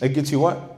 It gets you what?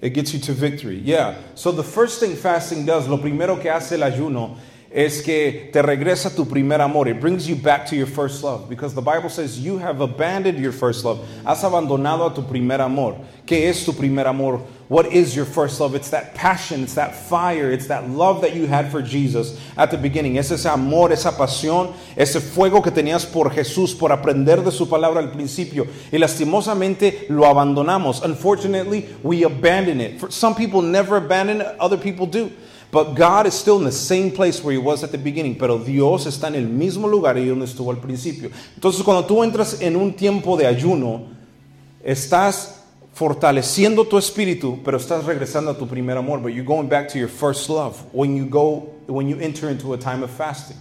It gets you to victory. Yeah. So the first thing fasting does, lo primero que hace el ayuno es que te regresa tu primer amor. It brings you back to your first love. Because the Bible says you have abandoned your first love. Has abandonado a tu primer amor. ¿Qué es tu primer amor? What is your first love? It's that passion, it's that fire, it's that love that you had for Jesus at the beginning. Es ese amor, esa pasión, ese fuego que tenías por Jesús, por aprender de su palabra al principio. Y lastimosamente lo abandonamos. Unfortunately, we abandon it. For some people never abandon it, other people do. But God is still in the same place where He was at the beginning. Pero Dios está en el mismo lugar y donde estuvo al principio. Entonces, cuando tú entras en un tiempo de ayuno, estás fortaleciendo tu espíritu, pero estás regresando a tu primer amor. But you're going back to your first love when you go, when you enter into a time of fasting.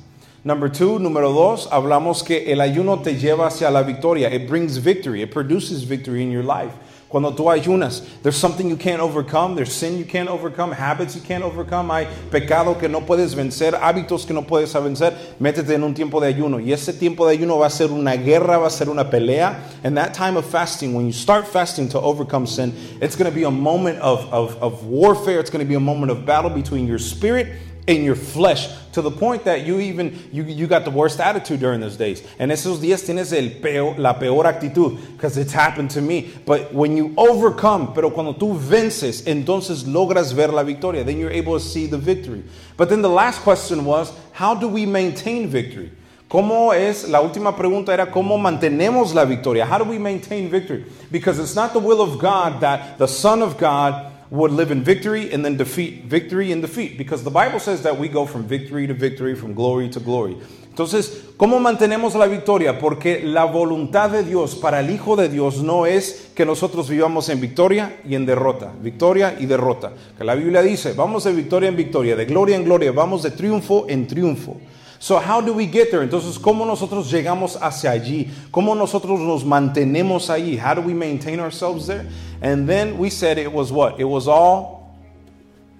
Number two, número dos, hablamos que el ayuno te lleva hacia la victoria. It brings victory. It produces victory in your life. Cuando tú ayunas, there's something you can't overcome, there's sin you can't overcome, habits you can't overcome, hay pecado que no puedes vencer, hábitos que no puedes vencer, métete en un tiempo de ayuno. Y ese tiempo de ayuno va a ser una guerra, va a ser una pelea. And that time of fasting, when you start fasting to overcome sin, it's going to be a moment of, of, of warfare, it's going to be a moment of battle between your spirit in your flesh to the point that you even you, you got the worst attitude during those days en esos días tienes el peor, la peor actitud because it's happened to me but when you overcome pero cuando tú vences entonces logras ver la victoria then you're able to see the victory but then the last question was how do we maintain victory ¿Cómo es? La última pregunta era cómo mantenemos la victoria. How do we maintain victory? Because it's not the will of God that the Son of God would live in victory and then defeat, victory and defeat, because the Bible says that we go from victory to victory, from glory to glory. Entonces, ¿cómo mantenemos la victoria? Porque la voluntad de Dios para el Hijo de Dios no es que nosotros vivamos en victoria y en derrota, victoria y derrota. Que la Biblia dice, vamos de victoria en victoria, de gloria en gloria, vamos de triunfo en triunfo. So how do we get there? Entonces, ¿cómo nosotros llegamos hacia allí? ¿Cómo nosotros nos mantenemos allí? How do we maintain ourselves there? And then we said it was what? It was all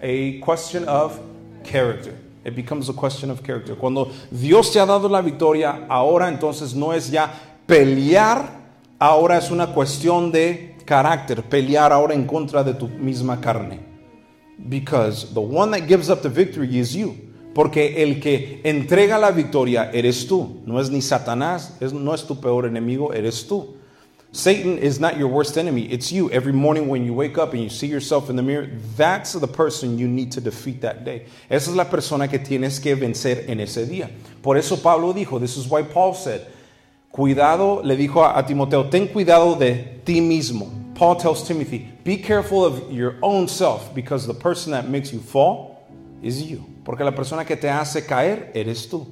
a question of character. It becomes a question of character. Cuando Dios te ha dado la victoria, ahora entonces no es ya pelear, ahora es una cuestión de carácter, pelear ahora en contra de tu misma carne. Because the one that gives up the victory is you. Porque el que entrega la victoria eres tú. No es ni Satanás, es, no es tu peor enemigo, eres tú. Satan is not your worst enemy, it's you. Every morning when you wake up and you see yourself in the mirror, that's the person you need to defeat that day. Esa es la persona que tienes que vencer en ese día. Por eso Pablo dijo, this is why Paul said, cuidado, le dijo a, a Timoteo, ten cuidado de ti mismo. Paul tells Timothy, be careful of your own self because the person that makes you fall is you. Porque la persona que te hace caer eres tú.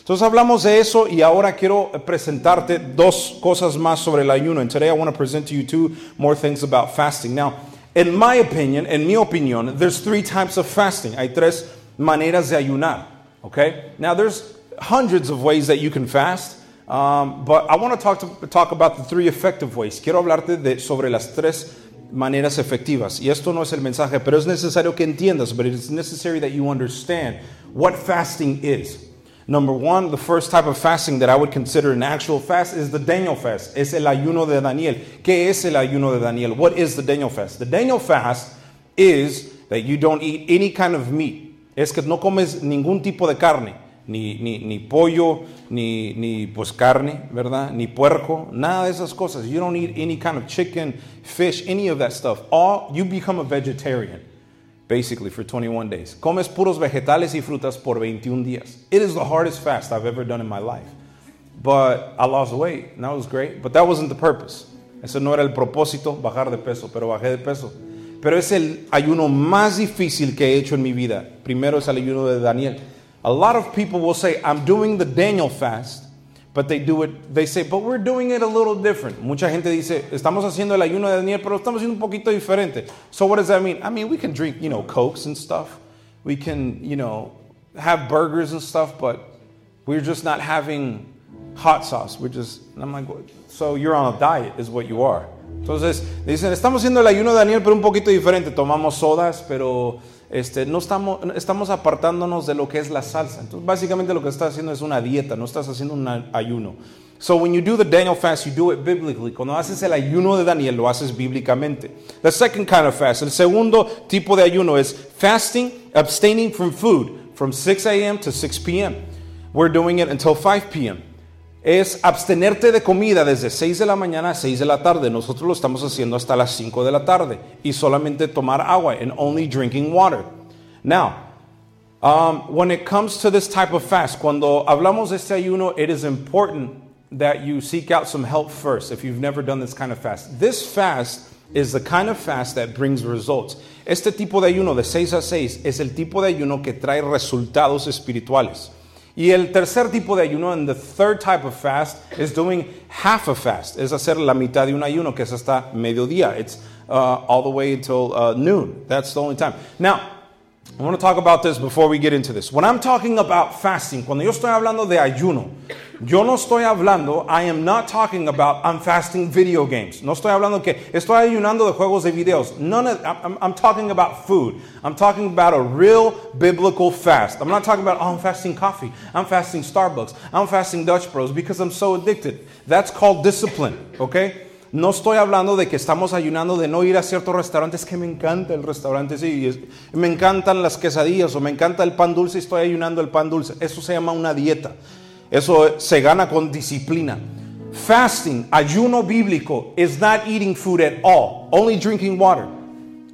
Entonces hablamos de eso y ahora quiero presentarte dos cosas más sobre el ayuno. And today I want to present to you two more things about fasting. Now, in my opinion, en mi opinión, there's three types of fasting. Hay tres maneras de ayunar. Okay? Now, there's hundreds of ways that you can fast. Um, but I want to talk, about the three effective ways. Quiero hablarte de, sobre las tres maneras efectivas. Y esto no es el mensaje, pero es necesario que entiendas, but it's necessary that you understand what fasting is. Number one, the first type of fasting that I would consider an actual fast is the Daniel fast. Es el ayuno de Daniel. ¿Qué es el ayuno de Daniel? What is the Daniel fast? The Daniel fast is that you don't eat any kind of meat. Es que no comes ningún tipo de carne ni, ni, ni pollo, ni, ni pues carne, ¿verdad? Ni puerco, nada de esas cosas. You don't eat any kind of chicken, fish, any of that stuff. All you become a vegetarian basically for 21 days. Comes puros vegetales y frutas por 21 días. It is the hardest fast I've ever done in my life. But I lost weight, and that was great. But that wasn't the purpose. Eso no era el propósito, bajar de peso, pero bajé de peso. Pero es el ayuno más difícil que he hecho en mi vida. Primero es el ayuno de Daniel. A lot of people will say, I'm doing the Daniel fast, but they do it, they say, but we're doing it a little different. Mucha gente dice, estamos haciendo el ayuno de Daniel, pero estamos haciendo un poquito diferente. So what does that mean? I mean, we can drink, you know, Cokes and stuff. We can, you know, have burgers and stuff, but we're just not having hot sauce. We're just, I'm like, so you're on a diet, is what you are. Entonces, dicen, estamos haciendo el ayuno de Daniel, pero un poquito diferente. Tomamos sodas, pero este, no estamos, estamos apartándonos de lo que es la salsa. Entonces, básicamente lo que estás haciendo es una dieta, no estás haciendo un ayuno. So when you do the Daniel fast, you do it biblically. Cuando haces el ayuno de Daniel, lo haces bíblicamente. The second kind of fast, el segundo tipo de ayuno es fasting, abstaining from food from 6 a.m. to 6 p.m. We're doing it until 5 p.m. Es abstenerte de comida desde 6 de la mañana a 6 de la tarde. Nosotros lo estamos haciendo hasta las 5 de la tarde. Y solamente tomar agua and only drinking water. Now, um, when it comes to this type of fast, cuando hablamos de este ayuno, it is important that you seek out some help first if you've never done this kind of fast. This fast is the kind of fast that brings results. Este tipo de ayuno de 6 a 6 es el tipo de ayuno que trae resultados espirituales. Y el tercer tipo de ayuno, and the third type of fast, is doing half a fast. Es hacer la mitad de un ayuno, que es hasta mediodía. It's uh, all the way until uh, noon. That's the only time. Now, I want to talk about this before we get into this. When I'm talking about fasting, cuando yo estoy hablando de ayuno, yo no estoy hablando, I am not talking about I'm fasting video games. No estoy hablando que estoy ayunando de juegos de videos. None of, I'm, I'm talking about food. I'm talking about a real biblical fast. I'm not talking about, oh, I'm fasting coffee. I'm fasting Starbucks. I'm fasting Dutch Bros because I'm so addicted. That's called discipline, okay? No estoy hablando de que estamos ayunando de no ir a ciertos restaurantes que me encanta el restaurante, sí, me encantan las quesadillas o me encanta el pan dulce y estoy ayunando el pan dulce. Eso se llama una dieta. Eso se gana con disciplina. Fasting, ayuno bíblico, is not eating food at all, only drinking water.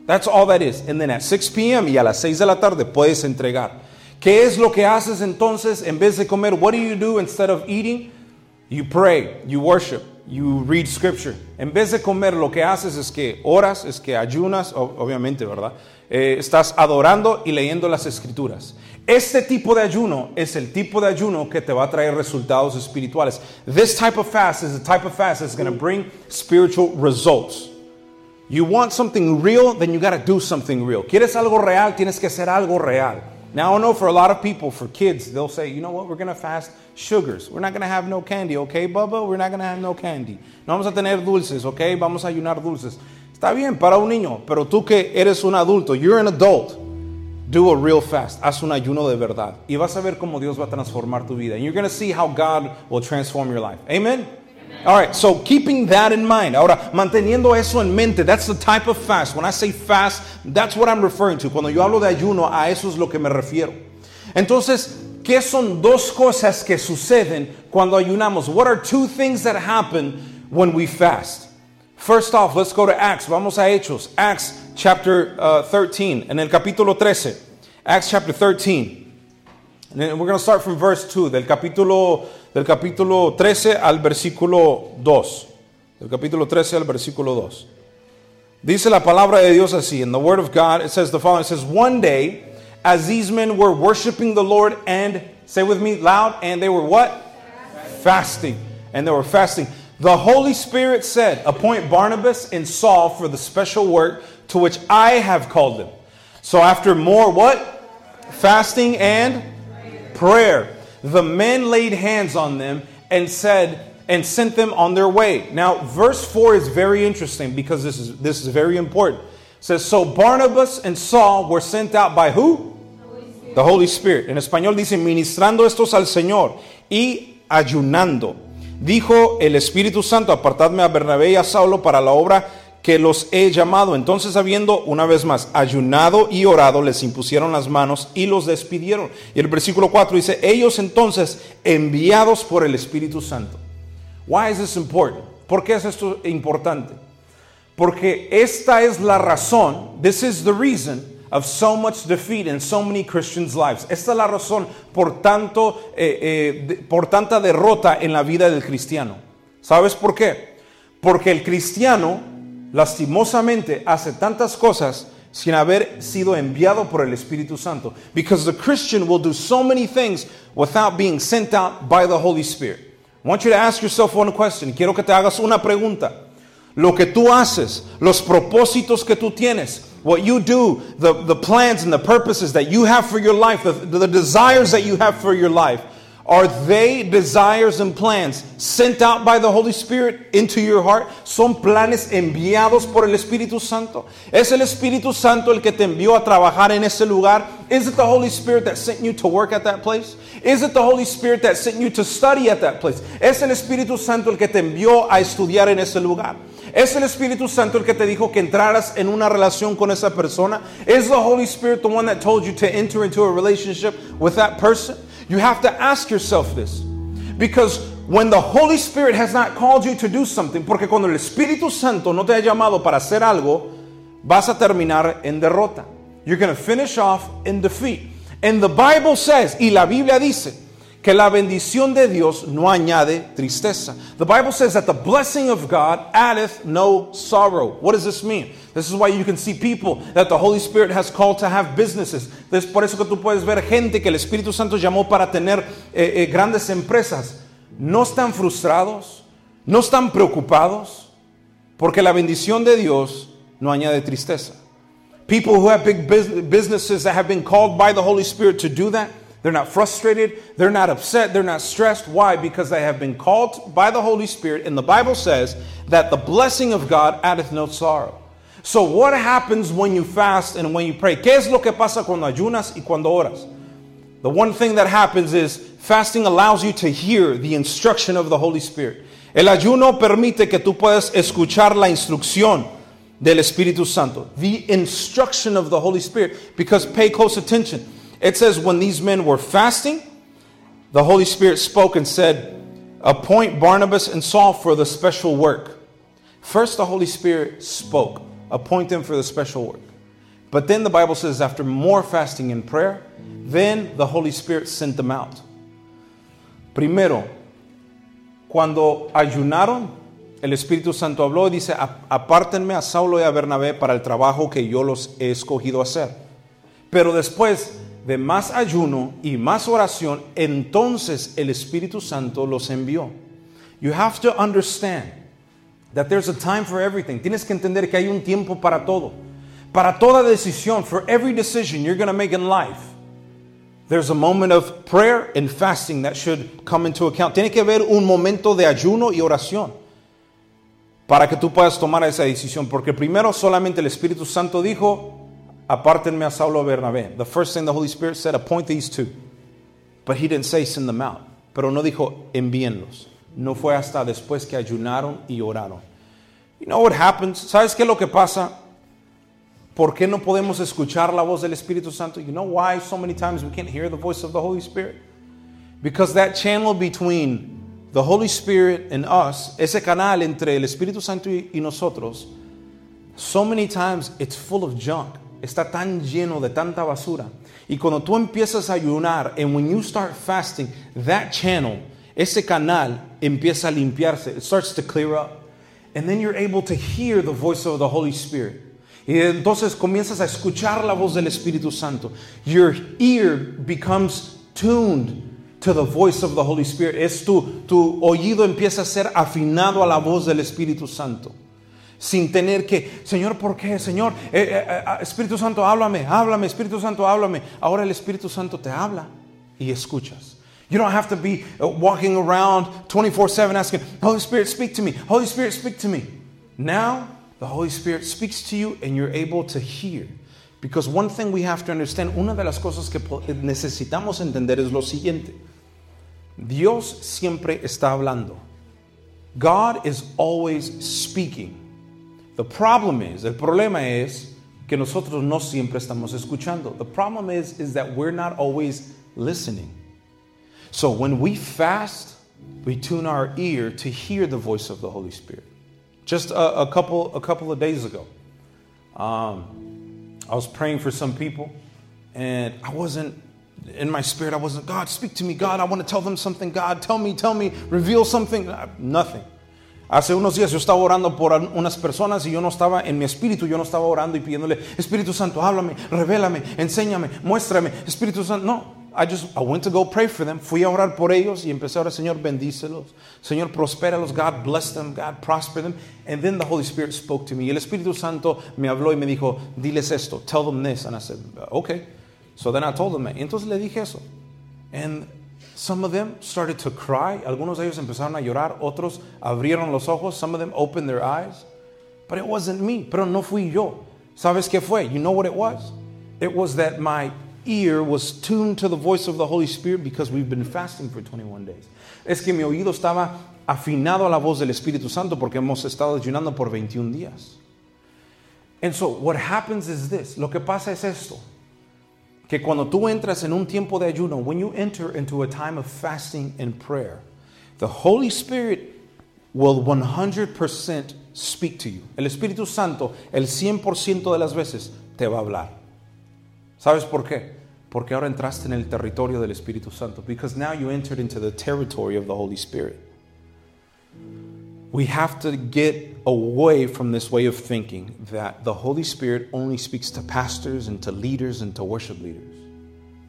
That's all that is. And then at 6 p.m. y a las 6 de la tarde puedes entregar. ¿Qué es lo que haces entonces en vez de comer? What do you do instead of eating? You pray, you worship you read scripture. En vez de comer, lo que haces es que oras, es que ayunas, obviamente, ¿verdad? Eh, estás adorando y leyendo las escrituras. Este tipo de ayuno es el tipo de ayuno que te va a traer resultados espirituales. This type of fast is the type of fast that's going to bring spiritual results. You want something real, then you got to do something real. ¿Quieres algo real? Tienes que hacer algo real. Now, I know for a lot of people, for kids, they'll say, you know what, we're going to fast sugars. We're not going to have no candy, okay, Bubba? We're not going to have no candy. No vamos a tener dulces, okay? Vamos a ayunar dulces. Está bien para un niño, pero tú que eres un adulto, you're an adult, do a real fast. Haz un ayuno de verdad. Y vas a ver cómo Dios va a transformar tu vida. And you're going to see how God will transform your life. Amen? All right, so keeping that in mind. Ahora, manteniendo eso en mente, that's the type of fast. When I say fast, that's what I'm referring to. Cuando yo hablo de ayuno, a eso es lo que me refiero. Entonces, ¿qué son dos cosas que suceden cuando ayunamos? What are two things that happen when we fast? First off, let's go to Acts. Vamos a Hechos. Acts chapter uh, 13, en el capítulo 13. Acts chapter 13. And then we're going to start from verse 2, del capítulo del capítulo 13 al versículo 2. Del capítulo 13 al versículo 2. Dice la palabra de Dios así, in the word of God, it says the following, it says, one day, as these men were worshiping the Lord and, say with me loud, and they were what? Fasting. fasting. And they were fasting. The Holy Spirit said, appoint Barnabas and Saul for the special work to which I have called them. So after more what? Fasting and prayer the men laid hands on them and said, and sent them on their way. Now, verse 4 is very interesting because this is, this is very important. It says, So Barnabas and Saul were sent out by who? The Holy Spirit. En español dice, ministrando estos al Señor y ayunando. Dijo el Espíritu Santo, apartadme a Bernabé y a Saulo para la obra que los he llamado. Entonces, habiendo una vez más ayunado y orado, les impusieron las manos y los despidieron. Y el versículo 4 dice, ellos entonces enviados por el Espíritu Santo. Why is this important? ¿Por qué es esto importante? Porque esta es la razón, this is the reason of so much defeat in so many Christians' lives. Esta es la razón por, tanto, eh, eh, por tanta derrota en la vida del cristiano. ¿Sabes por qué? Porque el cristiano lastimosamente hace tantas cosas sin haber sido enviado por el Espíritu Santo. Because the Christian will do so many things without being sent out by the Holy Spirit. I want you to ask yourself one question. Quiero que te hagas una pregunta. Lo que tú haces, los propósitos que tú tienes, what you do, the, the plans and the purposes that you have for your life, the, the desires that you have for your life, Are they desires and plans sent out by the Holy Spirit into your heart? ¿Son planes enviados por el Espíritu Santo? ¿Es el Espíritu Santo el que te envió a trabajar en ese lugar? Is it the Holy Spirit that sent you to work at that place? Is it the Holy Spirit that sent you to study at that place? ¿Es el Espíritu Santo el que te envió a estudiar en ese lugar? ¿Es el Espíritu Santo el que te dijo que entraras en una relación con esa persona? Is the Holy Spirit the one that told you to enter into a relationship with that person? You have to ask yourself this. Because when the Holy Spirit has not called you to do something, porque cuando el Espíritu Santo no te ha llamado para hacer algo, vas a terminar en derrota. You're going to finish off in defeat. And the Bible says, y la Biblia dice, que la bendición de Dios no añade tristeza. The Bible says that the blessing of God addeth no sorrow. What does this mean? This is why you can see people that the Holy Spirit has called to have businesses. Es por eso que tú puedes ver gente que el Espíritu Santo llamó para tener eh, eh, grandes empresas. No están frustrados, no están preocupados, porque la bendición de Dios no añade tristeza. People who have big businesses that have been called by the Holy Spirit to do that, they're not frustrated, they're not upset, they're not stressed. Why? Because they have been called by the Holy Spirit, and the Bible says that the blessing of God addeth no sorrow. So, what happens when you fast and when you pray? ¿Qué es lo que pasa cuando ayunas y cuando oras? The one thing that happens is fasting allows you to hear the instruction of the Holy Spirit. El ayuno permite que tú puedas escuchar la instrucción del Espíritu Santo, the instruction of the Holy Spirit. Because pay close attention. It says, when these men were fasting, the Holy Spirit spoke and said, Appoint Barnabas and Saul for the special work. First, the Holy Spirit spoke appoint them for the special work. But then the Bible says, after more fasting and prayer, then the Holy Spirit sent them out. Primero, cuando ayunaron, el Espíritu Santo habló y dice, apártenme a Saulo y a Bernabé para el trabajo que yo los he escogido hacer. Pero después de más ayuno y más oración, entonces el Espíritu Santo los envió. You have to understand that there's a time for everything. Tienes que entender que hay un tiempo para todo. Para toda decisión, for every decision you're going to make in life. There's a moment of prayer and fasting that should come into account. Tiene que haber un momento de ayuno y oración para que tú puedas tomar esa decisión. Porque primero solamente el Espíritu Santo dijo, apártenme a Saulo Bernabé. The first thing the Holy Spirit said, appoint these two. But he didn't say send them out. Pero no dijo envíenlos. No fue hasta después que ayunaron y oraron. You know what happens? ¿Sabes qué es lo que pasa? ¿Por qué no podemos escuchar la voz del Espíritu Santo? You know why so many times we can't hear the voice of the Holy Spirit? Because that channel between the Holy Spirit and us, ese canal entre el Espíritu Santo y, y nosotros, so many times it's full of junk. Está tan lleno de tanta basura. Y cuando tú empiezas a ayunar, and when you start fasting, that channel ese canal empieza a limpiarse. It starts to clear up. And then you're able to hear the voice of the Holy Spirit. Y entonces comienzas a escuchar la voz del Espíritu Santo. Your ear becomes tuned to the voice of the Holy Spirit. Es tu, tu oído empieza a ser afinado a la voz del Espíritu Santo. Sin tener que, Señor, ¿por qué? Señor, eh, eh, eh, Espíritu Santo, háblame, háblame, Espíritu Santo, háblame. Ahora el Espíritu Santo te habla y escuchas. You don't have to be uh, walking around 24 7 asking, Holy Spirit, speak to me. Holy Spirit, speak to me. Now, the Holy Spirit speaks to you and you're able to hear. Because one thing we have to understand, una de las cosas que necesitamos entender es lo siguiente. Dios siempre está hablando. God is always speaking. The problem is, el problema es que nosotros no siempre estamos escuchando. The problem is, is that we're not always listening. So when we fast, we tune our ear to hear the voice of the Holy Spirit. Just a, a couple, a couple of days ago, um, I was praying for some people, and I wasn't in my spirit. I wasn't God. Speak to me, God. I want to tell them something. God, tell me, tell me, reveal something. Nothing. Hace unos días yo estaba orando por unas personas y yo no estaba en mi espíritu, yo no estaba orando y pidiéndole, Espíritu Santo, háblame, revélame, enséñame, muéstrame, Espíritu Santo. No, I just I went to go pray for them. Fui a orar por ellos y empecé a orar, Señor, bendícelos. Señor, prospéralos. God bless them. God prosper them. And then the Holy Spirit spoke to me. Y el Espíritu Santo me habló y me dijo, diles esto. Tell them this. And I said, okay. So then I told them entonces le dije eso. And Some of them started to cry. Algunos de ellos empezaron a llorar. Otros abrieron los ojos. Some of them opened their eyes. But it wasn't me. Pero no fui yo. ¿Sabes qué fue? You know what it was? It was that my ear was tuned to the voice of the Holy Spirit because we've been fasting for 21 days. Es que mi oído estaba afinado a la voz del Espíritu Santo porque hemos estado ayunando por 21 días. And so what happens is this. Lo que pasa es esto. Que cuando tú entras en un tiempo de ayuno, when you enter into a time of fasting and prayer, the Holy Spirit will 100% speak to you. El Espíritu Santo, el 100% de las veces, te va a hablar. ¿Sabes por qué? Porque ahora entraste en el territorio del Espíritu Santo. Because now you entered into the territory of the Holy Spirit. We have to get away from this way of thinking that the Holy Spirit only speaks to pastors and to leaders and to worship leaders.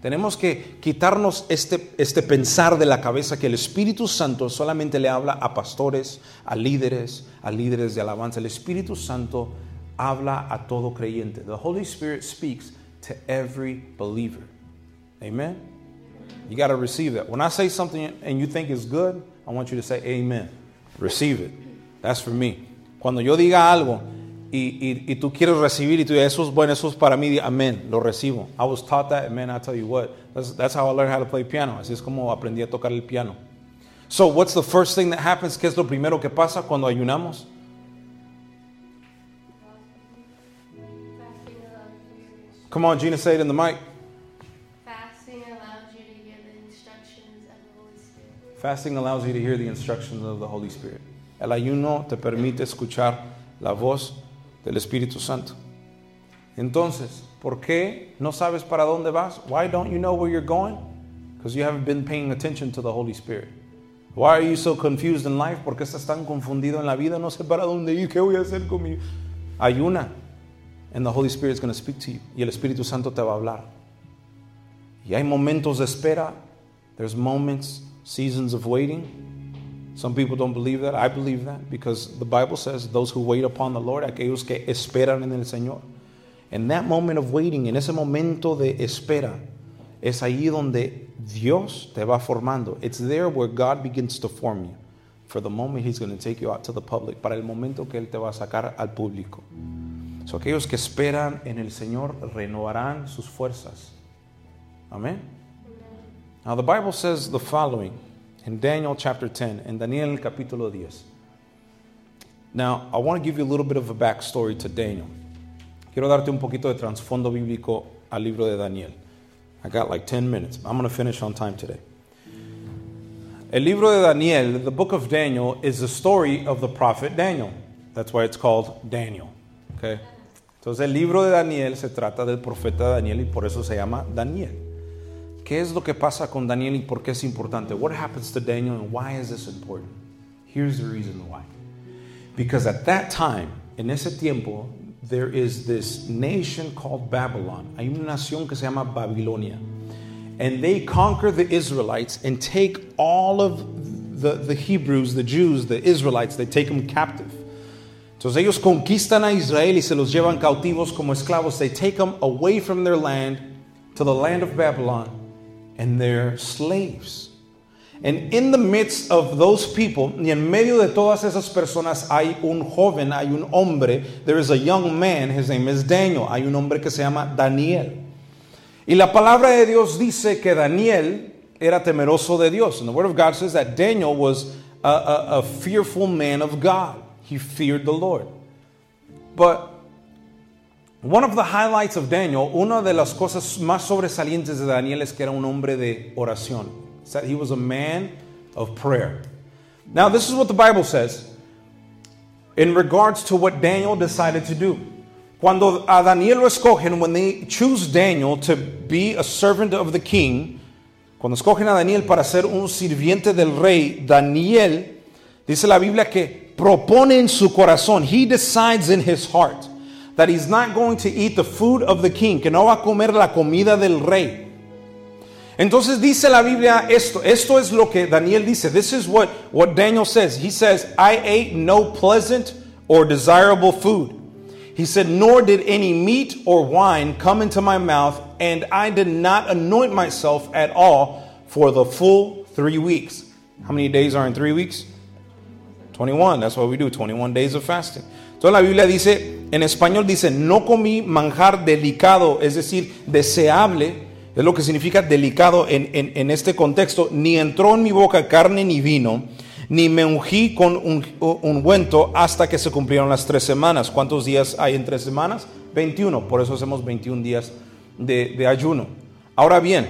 Tenemos que quitarnos este, este pensar de la cabeza que el Espíritu Santo solamente le habla a pastores, a líderes, a líderes de alabanza. El Espíritu Santo habla a todo creyente. The Holy Spirit speaks to every believer. Amen? You got to receive that. When I say something and you think it's good, I want you to say amen. Receive it. That's for me. Cuando yo diga algo y, y, y tú quieres recibir y tú dices, eso es bueno, eso es para mí, amén, lo recibo. I was taught that, and man, I tell you what, that's, that's how I learned how to play piano. Así es como aprendí a tocar el piano. So, what's the first thing that happens? ¿Qué es lo primero que pasa cuando ayunamos? Come on, Gina, say it in the mic. Fasting allows you to hear the instructions of the Holy Spirit. El ayuno te permite escuchar la voz del Espíritu Santo. Entonces, ¿por qué no sabes para dónde vas? Why don't you know where you're going? Because you haven't been paying attention to the Holy Spirit. Why are you so confused in life? ¿Por qué estás tan confundido en la vida? No sé para dónde ir, ¿qué voy a hacer con mi ayuna? And the Holy Spirit is going to speak to you. Y el Espíritu Santo te va a hablar. Y hay momentos de espera. There's moments, seasons of waiting. Some people don't believe that. I believe that because the Bible says those who wait upon the Lord, aquellos que esperan en el Señor. In that moment of waiting, en ese momento de espera, es ahí donde Dios te va formando. It's there where God begins to form you. For the moment He's going to take you out to the public. Para el momento que Él te va a sacar al público. So, aquellos que esperan en el Señor renovarán sus fuerzas. Amén. Now, the Bible says the following in Daniel chapter 10, en Daniel capítulo 10. Now, I want to give you a little bit of a backstory to Daniel. Quiero darte un poquito de trasfondo bíblico al libro de Daniel. I got like 10 minutes. I'm going to finish on time today. El libro de Daniel, the book of Daniel, is the story of the prophet Daniel. That's why it's called Daniel. Okay? Entonces el libro de Daniel se trata del profeta Daniel y por eso se llama Daniel. ¿Qué es lo que pasa con Daniel y por qué es importante? What happens to Daniel and why is this important? Here's the reason why. Because at that time, en ese tiempo, there is this nation called Babylon. Hay una nación que se llama Babilonia. And they conquer the Israelites and take all of the, the Hebrews, the Jews, the Israelites, they take them captive. Entonces ellos conquistan a Israel y se los llevan cautivos como esclavos. They take them away from their land to the land of Babylon and they're slaves. And in the midst of those people, y en medio de todas esas personas hay un joven, hay un hombre. There is a young man, his name is Daniel. Hay un hombre que se llama Daniel. Y la palabra de Dios dice que Daniel era temeroso de Dios. And the word of God says that Daniel was a, a, a fearful man of God. He feared the Lord. But one of the highlights of Daniel, una de las cosas más sobresalientes de Daniel es que era un hombre de oración. It's that he was a man of prayer. Now, this is what the Bible says in regards to what Daniel decided to do. Cuando a Daniel lo escogen, when they choose Daniel to be a servant of the king, cuando escogen a Daniel para ser un sirviente del rey, Daniel, dice la Biblia que propone en su corazón, he decides in his heart that he's not going to eat the food of the king, que no va a comer la comida del rey. Entonces dice la Biblia esto, esto es lo que Daniel dice. This is what, what Daniel says. He says, I ate no pleasant or desirable food. He said, Nor did any meat or wine come into my mouth, and I did not anoint myself at all, for the full three weeks. How many days are in three weeks? 21. That's what we do, 21 days of fasting. Entonces la Biblia dice, en español dice, no comí manjar delicado, es decir, deseable, es lo que significa delicado en, en- este contexto, ni entró en mi boca carne ni vino, ni me ungí con un ungüento hasta que se cumplieron las tres semanas. ¿Cuántos días hay en tres semanas? 21, por eso hacemos 21 días de, ayuno. Ahora bien,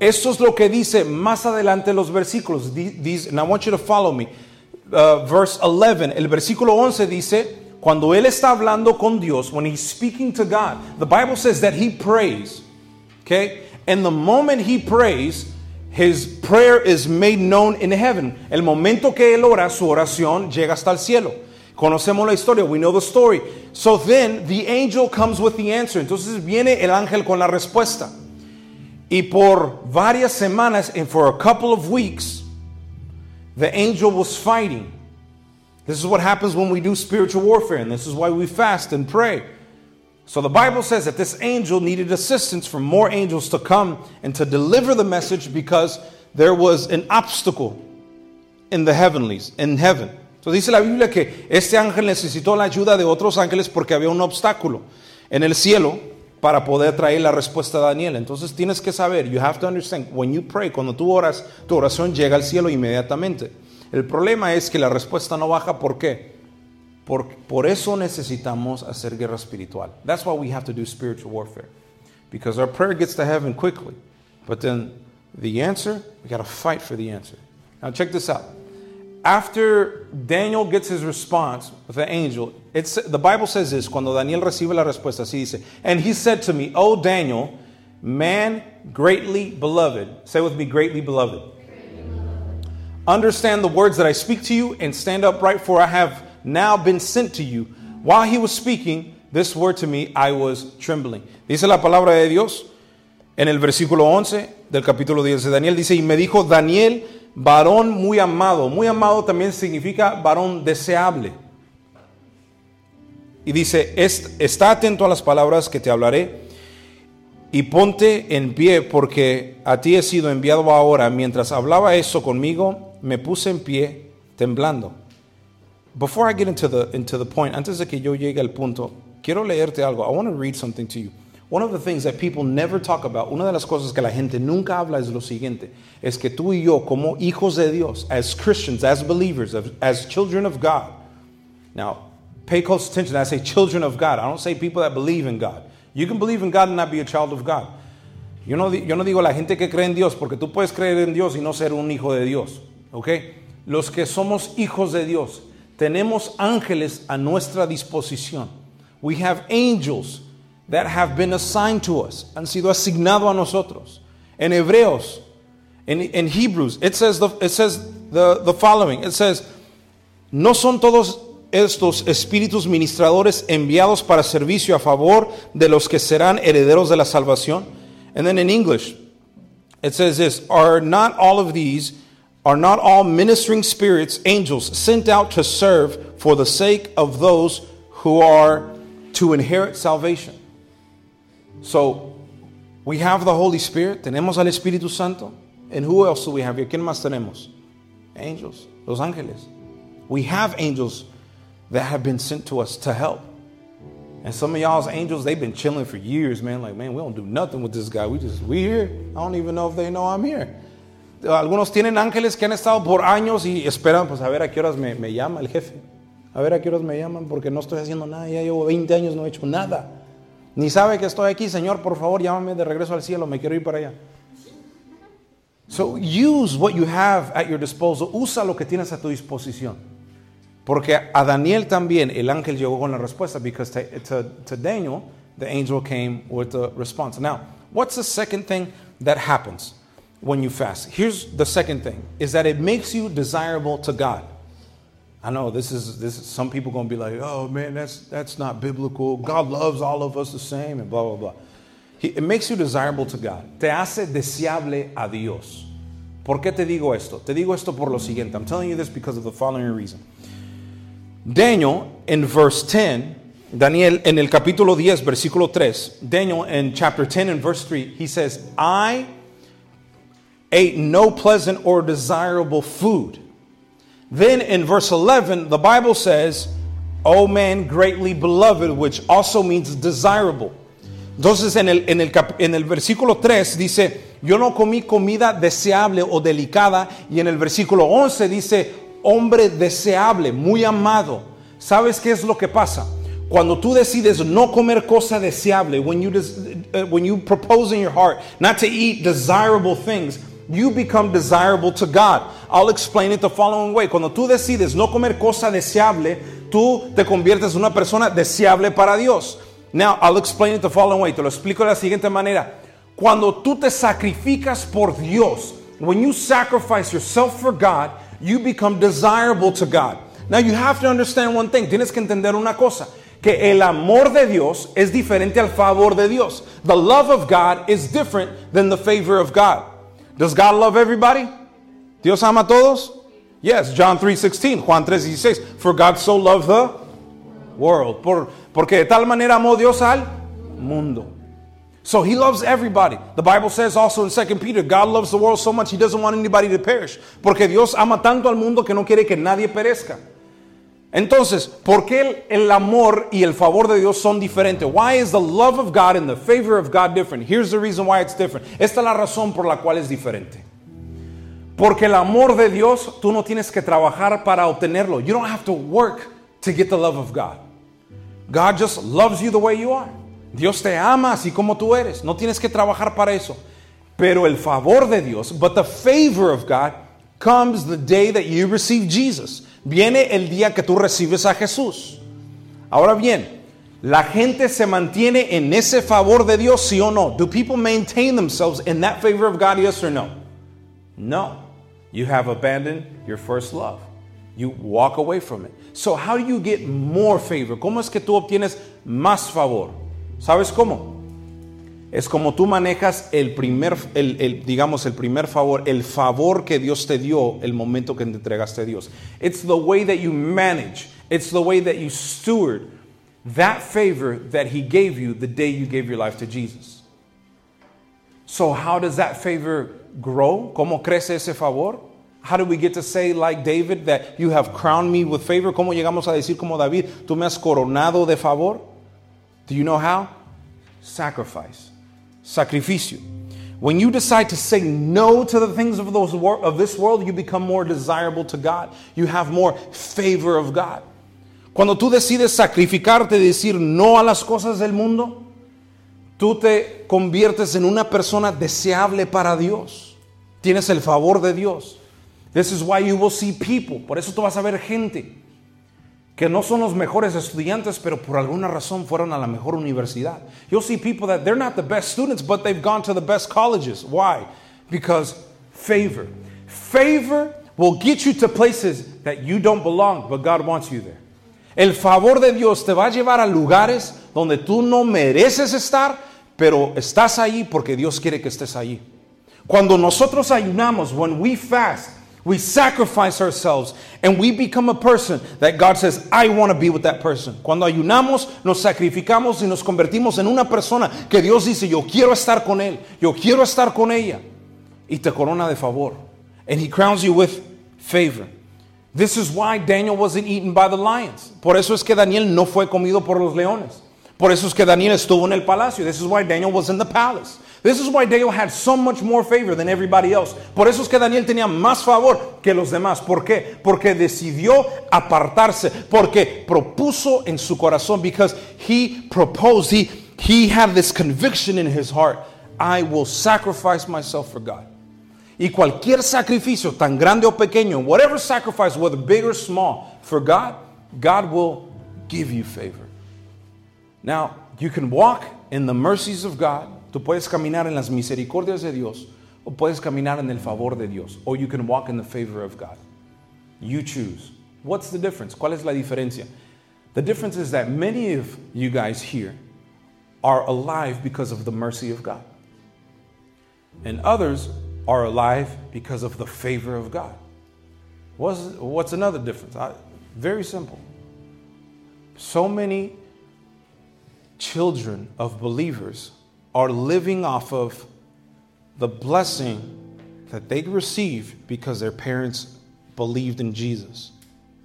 esto es lo que dice más adelante los versículos. Di- Dice, and I want you to follow me. Uh, verse 11, el versículo 11 dice, cuando él está hablando con Dios, when he's speaking to God, the Bible says that he prays. Okay? And the moment he prays, his prayer is made known in heaven. El momento que él ora, su oración llega hasta el cielo. Conocemos la historia, we know the story. So then the angel comes with the answer. Entonces viene el ángel con la respuesta. Y por varias semanas, and for a couple of weeks, the angel was fighting. This is what happens when we do spiritual warfare, and this is why we fast and pray. So the Bible says that this angel needed assistance from more angels to come and to deliver the message because there was an obstacle in the heavenlies, in heaven. Entonces dice la Biblia que este ángel necesitó la ayuda de otros ángeles porque había un obstáculo en el cielo para poder traer la respuesta a Daniel. Entonces tienes que saber, you have to understand, when you pray, cuando tú oras, tu oración llega al cielo inmediatamente. El problema es que la respuesta no baja, ¿por qué? Por, por eso necesitamos hacer guerra espiritual. That's why we have to do spiritual warfare. Because our prayer gets to heaven quickly. But then the answer, we got to fight for the answer. Now check this out. After Daniel gets his response with the angel, it's, the Bible says this, cuando Daniel recibe la respuesta, así dice, And he said to me, O Daniel, man greatly beloved. Say with me, greatly beloved. Understand the words that I speak to you and stand upright, for I have now been sent to you. While he was speaking this word to me, I was trembling. Dice la palabra de Dios en el versículo 11 del capítulo 10 de Daniel. Dice, y me dijo Daniel, varón muy amado. Muy amado también significa varón deseable. Y dice, "Est- está atento a las palabras que te hablaré y ponte en pie porque a ti he sido enviado ahora. Mientras hablaba eso conmigo, me puse en pie temblando. Before I get into the, into the point, antes de que yo llegue al punto, quiero leerte algo. I want to read something to you. One of the things that people never talk about, una de las cosas que la gente nunca habla es lo siguiente, es que tú y yo como hijos de Dios, as Christians, as believers, as children of God, now, pay close attention. I say children of God. I don't say people that believe in God. You can believe in God and not be a child of God. Yo no, yo no digo la gente que cree en Dios, porque tú puedes creer en Dios y no ser un hijo de Dios. ¿Ok? Los que somos hijos de Dios, tenemos ángeles a nuestra disposición. We have angels that have been assigned to us, han sido asignados a nosotros. En Hebreos, in, in Hebrews, it says, the, it says the, the following. It says, ¿No son todos estos espíritus ministradores enviados para servicio a favor de los que serán herederos de la salvación? And then in English, it says this Are not all of these, are not all ministering spirits, angels, sent out to serve for the sake of those who are to inherit salvation? So, we have the Holy Spirit, tenemos al Espíritu Santo, and who else do we have here? ¿Quién más tenemos? Angels, los ángeles. We have angels that have been sent to us to help. And some of y'all's angels, they've been chilling for years, man. Like, man, we don't do nothing with this guy. We just, we here. I don't even know if they know I'm here. Algunos tienen ángeles que han estado por años y esperan, pues a ver a qué horas me, llama el jefe. A ver a qué horas me llaman porque no estoy haciendo nada. Ya llevo 20 años, no he hecho nada. Ni sabe que estoy aquí, Señor, por favor, llámame de regreso al cielo. Me quiero ir para allá. So use what you have at your disposal. Usa lo que tienes a tu disposición. Porque a Daniel también el ángel llegó con la respuesta because to, to, to Daniel the angel came with the response. Now, what's the second thing that happens when you fast? Here's the second thing is that it makes you desirable to God. I know this is this is, some people going to be like, "Oh man, that's that's not biblical. God loves all of us the same and blah blah blah." He- it makes you desirable to God. Te hace deseable a Dios. ¿Por qué te digo esto? Te digo esto por lo siguiente. I'm telling you this because of the following reason. Daniel in verse 10, Daniel en el capítulo 10, versículo 3, Daniel in chapter 10 and verse 3, he says, I ate no pleasant or desirable food. Then in verse 11, the Bible says, O man greatly beloved, which also means desirable. Entonces en el, en el, en el versículo 3 dice, yo no comí comida deseable o delicada. Y en el versículo 11 dice, hombre deseable, muy amado. ¿Sabes qué es lo que pasa? Cuando tú decides no comer cosa deseable, when you, uh, when you propose in your heart not to eat desirable things, you become desirable to God. I'll explain it the following way. Cuando tú decides no comer cosa deseable, tú te conviertes en una persona deseable para Dios. Now, I'll explain it the following way. Te lo explico de la siguiente manera. Cuando tú te sacrificas por Dios, when you sacrifice yourself for God, you become desirable to God. Now, you have to understand one thing. Tienes que entender una cosa. Que el amor de Dios es diferente al favor de Dios. The love of God is different than the favor of God. Does God love everybody? ¿Dios ama a todos? Yes, John 3:16, Juan 3:16. For God so loved the world. Por, porque de tal manera amó Dios al mundo. So he loves everybody. The Bible says also in 2 Peter, God loves the world so much he doesn't want anybody to perish. Porque Dios ama tanto al mundo que no quiere que nadie perezca. Entonces, ¿por qué el, amor y el favor de Dios son diferentes? Why is the love of God and the favor of God different? Here's the reason why it's different. Esta es la razón por la cual es diferente. Porque el amor de Dios, tú no tienes que trabajar para obtenerlo. You don't have to work to get the love of God. God just loves you the way you are. Dios te ama así como tú eres. No tienes que trabajar para eso. Pero el favor de Dios, but the favor of God comes the day that you receive Jesus. Viene el día que tú recibes a Jesús. Ahora bien, la gente se mantiene en ese favor de Dios, sí o no? Do people maintain themselves in that favor of God, yes or no? No. You have abandoned your first love. You walk away from it. So, how do you get more favor? ¿Cómo es que tú obtienes más favor? ¿Sabes cómo? Es como tú manejas el primer, el, el, digamos, el primer favor, el favor que Dios te dio el momento que te entregaste a Dios. It's the way that you manage. It's the way that you steward that favor that He gave you the day you gave your life to Jesus. So, how does that favor grow? ¿Cómo crece ese favor? How do we get to say, like David, that you have crowned me with favor? ¿Cómo llegamos a decir como David, tú me has coronado de favor? Do you know how? Sacrifice. Sacrificio. When you decide to say no to the things of, those wor- of this world, you become more desirable to God. You have more favor of God. Cuando tú decides sacrificarte decir no a las cosas del mundo, tú te conviertes en una persona deseable para Dios. Tienes el favor de Dios. This is why you will see people. Por eso tú vas a ver gente que no son los mejores estudiantes, pero por alguna razón fueron a la mejor universidad. You'll see people that they're not the best students, but they've gone to the best colleges. Why? Because favor. Favor will get you to places that you don't belong, but God wants you there. El favor de Dios te va a llevar a lugares donde tú no mereces estar, pero estás allí porque Dios quiere que estés allí. Cuando nosotros ayunamos, when we fast, we sacrifice ourselves and we become a person that God says, I want to be with that person. Cuando ayunamos, nos sacrificamos y nos convertimos en una persona que Dios dice, yo quiero estar con Él, yo quiero estar con ella. Y te corona de favor. And He crowns you with favor. This is why Daniel wasn't eaten by the lions. Por eso es que Daniel no fue comido por los leones. Por eso es que Daniel estuvo en el palacio. This is why Daniel was in the palace. This is why Daniel had so much more favor than everybody else. Por eso es que Daniel tenía más favor que los demás. ¿Por qué? Porque decidió apartarse. Porque propuso en su corazón. Because he proposed. He, he had this conviction in his heart. I will sacrifice myself for God. Y cualquier sacrificio, tan grande o pequeño, whatever sacrifice, whether big or small, for God, God will give you favor. Now, you can walk in the mercies of God. Tú puedes caminar en las misericordias de Dios, o puedes caminar en el favor de Dios, or you can walk in the favor of God. You choose. What's the difference? ¿Cuál es la diferencia? The difference is that many of you guys here are alive because of the mercy of God. And others are alive because of the favor of God. What's, what's another difference? I, very simple. So many children of believers are living off of the blessing that they receive because their parents believed in Jesus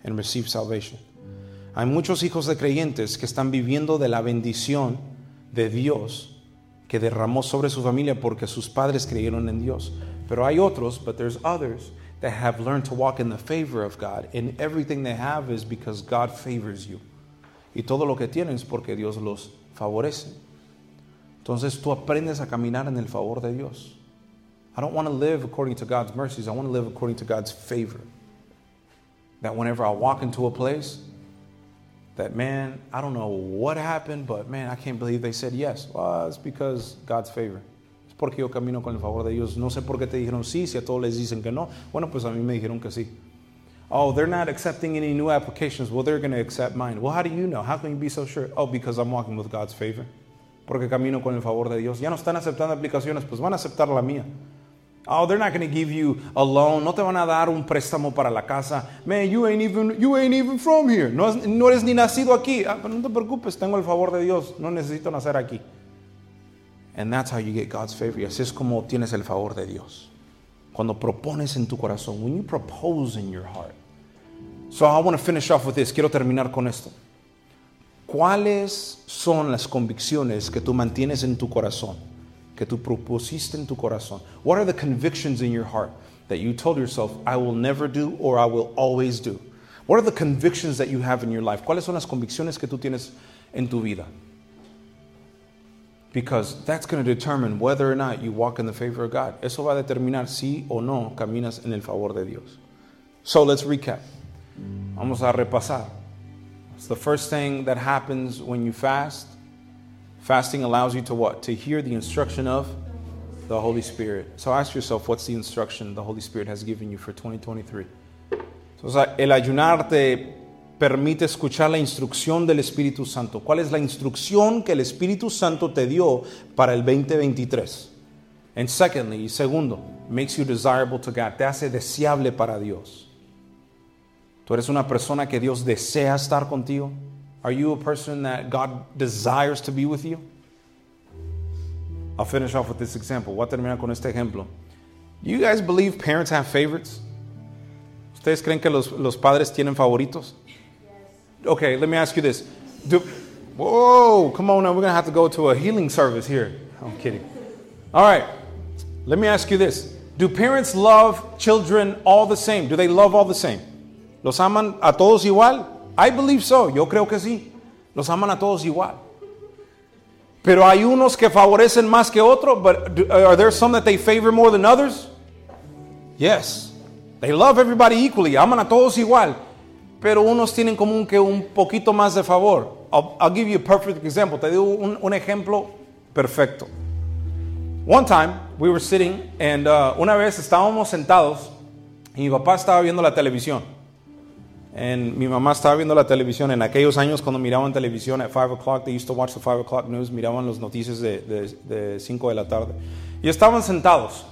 and received salvation. Hay muchos hijos de creyentes que están viviendo de la bendición de Dios que derramó sobre su familia porque sus padres creyeron en Dios. Pero hay otros, but there's others that have learned to walk in the favor of God, and everything they have is because God favors you. Y todo lo que tienen es porque Dios los favorece. Entonces tú aprendes a caminar en el favor de Dios. I don't want to live according to God's mercies. I want to live according to God's favor. That whenever I walk into a place, that man, I don't know what happened, but man, I can't believe they said yes. Well, it's because God's favor. Es porque yo camino con el favor de Dios. No sé por qué te dijeron sí, si a todos les dicen que no. Bueno, pues a mí me dijeron que sí. Oh, they're not accepting any new applications. Well, they're going to accept mine. Well, how do you know? How can you be so sure? Oh, because I'm walking with God's favor. Porque camino con el favor de Dios. Ya no están aceptando aplicaciones, pues van a aceptar la mía. Oh, they're not going to give you a loan. No te van a dar un préstamo para la casa. Man, you ain't even, you ain't even from here. No, no eres ni nacido aquí. Ah, pero no te preocupes, tengo el favor de Dios. No necesito nacer aquí. And that's how you get God's favor. Y así es como tienes el favor de Dios. Cuando propones en tu corazón. When you propose in your heart. So I want to finish off with this. Quiero terminar con esto. ¿Cuáles son las convicciones que tú mantienes en tu corazón? que tú propusiste en tu corazón? What are the convictions in your heart that you told yourself, I will never do or I will always do? What are the convictions that you have in your life? ¿Cuáles son las convicciones que tú tienes en tu vida? Because that's going to determine whether or not you walk in the favor of God. Eso va a determinar si o no caminas en el favor de Dios. So let's recap. Vamos a repasar. It's the first thing that happens when you fast Fasting allows you to what? To hear the instruction of the Holy Spirit. So ask yourself, what's the instruction the Holy Spirit has given you for 2023? So, el ayunar te permite escuchar la instrucción del Espíritu Santo. ¿Cuál es la instrucción que el Espíritu Santo te dio para el 2023? And secondly, segundo, makes you desirable to God. Te hace deseable para Dios. Tú eres una persona que Dios desea estar contigo. Are you a person that God desires to be with you? I'll finish off with this example. Voy a terminar con este ejemplo. Do you guys believe parents have favorites? ¿Ustedes creen que los, los padres tienen favoritos? Okay, let me ask you this. Do, whoa, come on now. We're going to have to go to a healing service here. I'm kidding. All right, let me ask you this. Do parents love children all the same? Do they love all the same? ¿Los aman a todos igual? I believe so, yo creo que sí. Los aman a todos igual. Pero hay unos que favorecen más que otros, but do, are there some that they favor more than others? Yes. They love everybody equally, aman a todos igual. Pero unos tienen como que un poquito más de favor. I'll, I'll give you a perfect example. Te digo un, un ejemplo perfecto. One time we were sitting and uh, una vez estábamos sentados y mi papá estaba viendo la televisión. And mi mamá estaba viendo la televisión en aquellos años cuando miraban televisión at 5 o'clock, they used to watch the 5 o'clock news, miraban las noticias de 5 de, de la tarde. Y estaban sentados.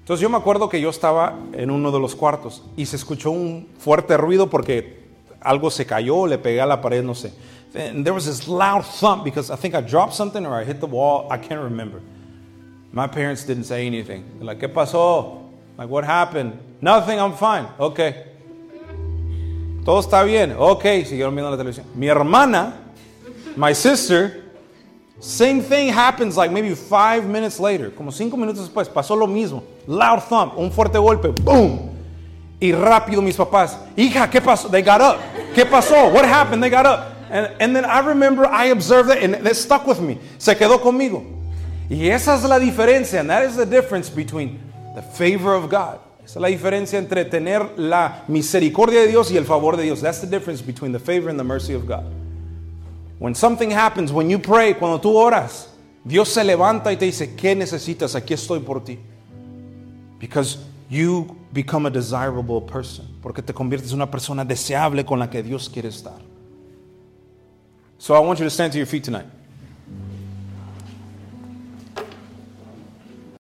Entonces yo me acuerdo que yo estaba en uno de los cuartos y se escuchó un fuerte ruido porque algo se cayó, le pegué a la pared, no sé. And there was this loud thump because I think I dropped something or I hit the wall, I can't remember. My parents didn't say anything. They're like, ¿qué pasó? Like, what happened? Nothing, I'm fine. Okay. Todo está bien. Ok, siguieron viendo la televisión. Mi hermana, my sister, same thing happens like maybe five minutes later. Como cinco minutos después, pasó lo mismo. Loud thump, un fuerte golpe, boom. Y rápido mis papás, hija, ¿qué pasó? They got up. ¿Qué pasó? What happened? They got up. And, and then I remember I observed it and it stuck with me. Se quedó conmigo. Y esa es la diferencia, and that is the difference between the favor of God esa es la diferencia entre tener la misericordia de Dios y el favor de Dios. That's the difference between the favor and the mercy of God. When something happens, when you pray, cuando tú oras, Dios se levanta y te dice, ¿qué necesitas? Aquí estoy por ti. Because you become a desirable person. Porque te conviertes en una persona deseable con la que Dios quiere estar. So I want you to stand to your feet tonight.